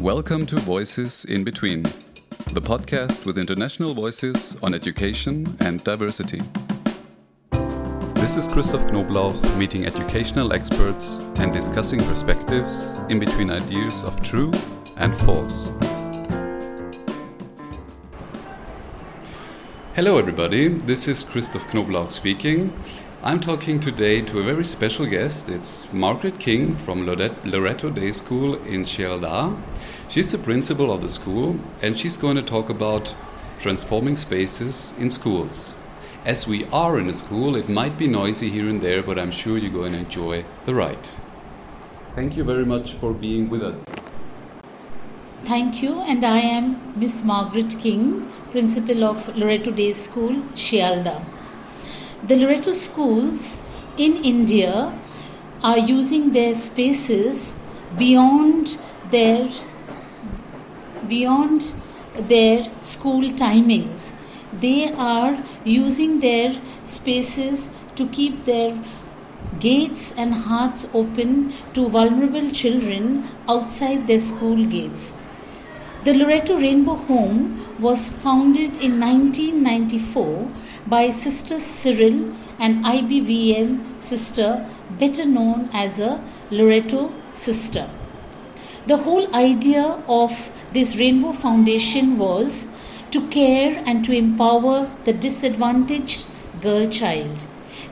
Welcome to Voices in Between, the podcast with international voices on education and diversity. This is Christoph Knoblauch meeting educational experts and discussing perspectives in between ideas of true and false. Hello, everybody. This is Christoph Knoblauch speaking. I'm talking today to a very special guest. It's Margaret King from Loreto Day School in Sealdah. She's the principal of the school and she's going to talk about transforming spaces in schools. As we are in a school, it might be noisy here and there, but I'm sure you're going to enjoy the ride. Thank you very much for being with us. Thank you, and I am Miss Margaret King, principal of Loreto Day School, Sealdah the Loreto schools in India are using their spaces beyond their beyond their school timings. They are using their spaces to keep their gates and hearts open to vulnerable children outside their school gates. The Loreto Rainbow Home was founded in 1994 by Sister Cyril, an IBVM sister, better known as a Loreto sister. The whole idea of this Rainbow Foundation was to care and to empower the disadvantaged girl child.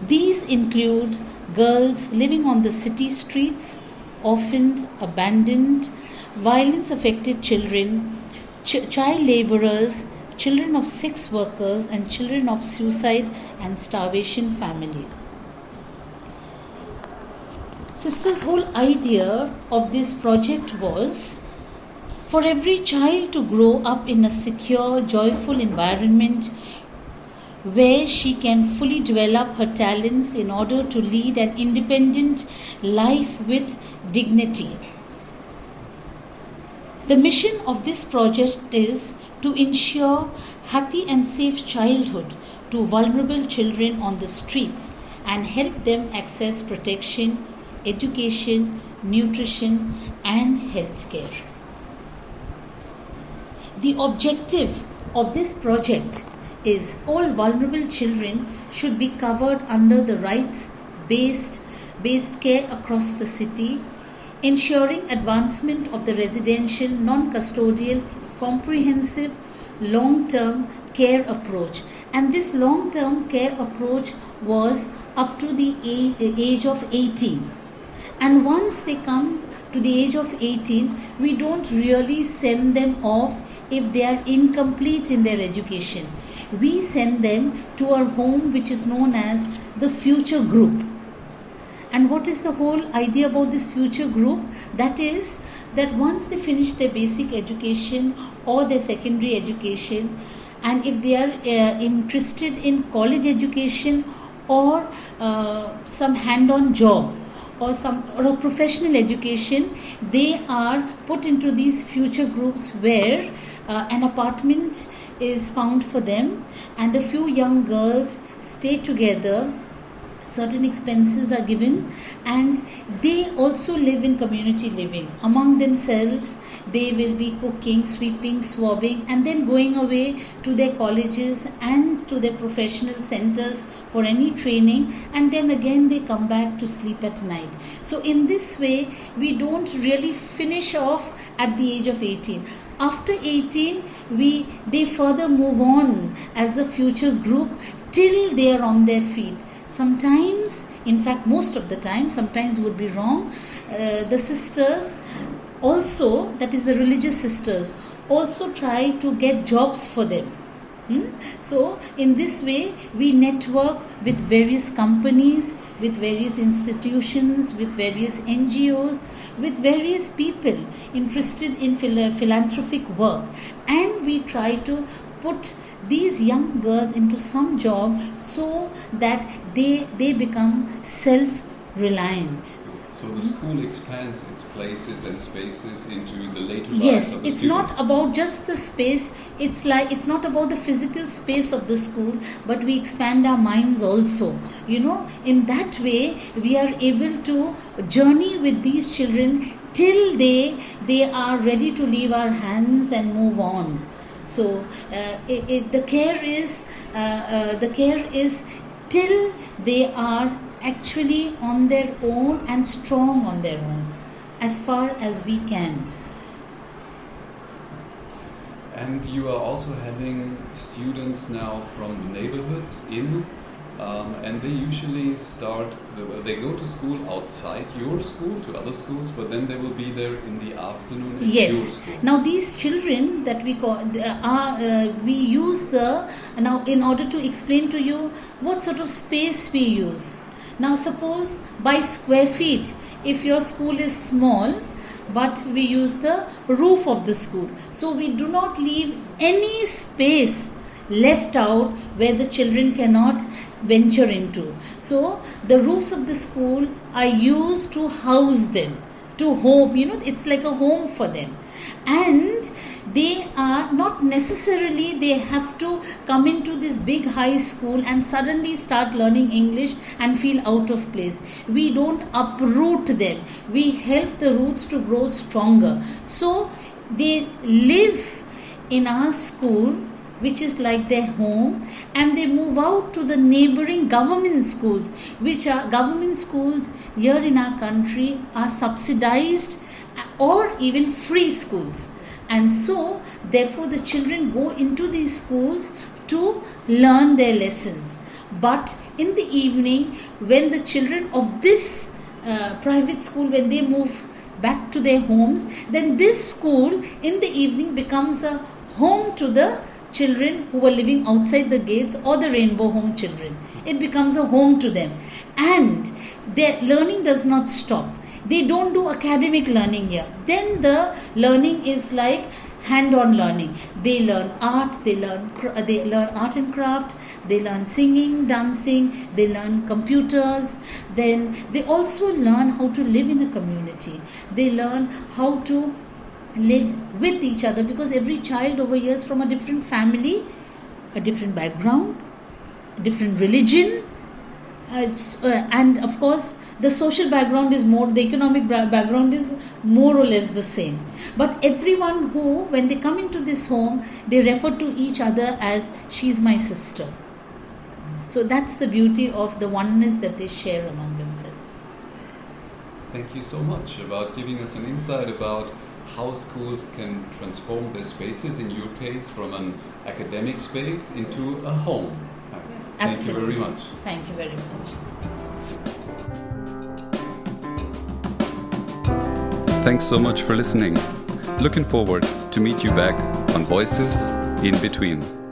These include girls living on the city streets, orphaned, abandoned, violence affected children, ch- child laborers, children of sex workers, and children of suicide and starvation families. Sister's whole idea of this project was for every child to grow up in a secure, joyful environment where she can fully develop her talents in order to lead an independent life with dignity. The mission of this project is to ensure happy and safe childhood to vulnerable children on the streets and help them access protection, education, nutrition, and health care. The objective of this project is all vulnerable children should be covered under the rights based based care across the city ensuring advancement of the residential non custodial comprehensive long term care approach. And this long term care approach was up to the age of 18. And once they come to the age of 18, we don't really send them off if they are incomplete in their education. We send them to our home, which is known as the future group. And what is the whole idea about this future group? That is, that once they finish their basic education or their secondary education, and if they are uh, interested in college education or uh, some hand on job or some or a professional education they are put into these future groups where uh, an apartment is found for them and a few young girls stay together certain expenses are given and they also live in community living. Among themselves they will be cooking sweeping swabbing and then going away to their colleges and to their professional centers for any training and then again they come back to sleep at night. So in this way we don't really finish off at the age of 18 after 18 we they further move on as a future group till they are on their feet sometimes in fact most of the time sometimes would be wrong. Uh, the sisters also that is the religious sisters also try to get jobs for them. Hmm? so in this way we network with various companies with various institutions with various ngos with various people interested in phil- philanthropic work. And we try to put these young girls into some job so that they they become self reliant So the school expands its places and spaces into the later yes it's students. not about just the space it's like it's not about the physical space of the school but we expand our minds also. You know in that way we are able to journey with these children till they they are ready to leave our hands and move on so uh, it, it, the care is uh, uh, the care is till they are actually on their own and strong on their own as far as we can. And you are also having students now from the neighborhoods in, um, and they usually start, they go to school outside your school, to other schools, but then they will be there in the afternoon Yes. Now these children that we call uh, are uh, we use the now in order to explain to you what sort of space we use. Now suppose by square feet, if your school is small, but we use the roof of the school, so we do not leave any space left out where the children cannot venture into. So the roofs of the school are used to house them to home you know it's like a home for them. And they are not necessarily they have to come into this big high school and suddenly start learning english and feel out of place. We don't uproot them. We help the roots to grow stronger. So they live in our school which is like their home and they move out to the neighboring government schools which are government schools here in our country are subsidized or even free schools. And so therefore the children go into these schools to learn their lessons. But in the evening when the children of this uh, private school when they move back to their homes then this school in the evening becomes a home to the children who were living outside the gates or the rainbow home children. It becomes a home to them. And their learning does not stop. They don't do academic learning here. Then the learning is like hand on learning. They learn art they learn they learn art and craft they learn singing dancing they learn computers. Then they also learn how to live in a community. They learn how to live with each other because every child over here is from a different family a different background a different religion uh, uh, and of course the social background is more the economic background is more or less the same. But everyone who when they come into this home they refer to each other as she's my sister. So that's the beauty of the oneness that they share among themselves. Thank you so much about giving us an insight about how schools can transform their spaces, in your case, from an academic space into a home. Uh, thank Absolutely. you very much. thank you very much Thanks so much for listening. Looking forward to meet you back on Voices in Between.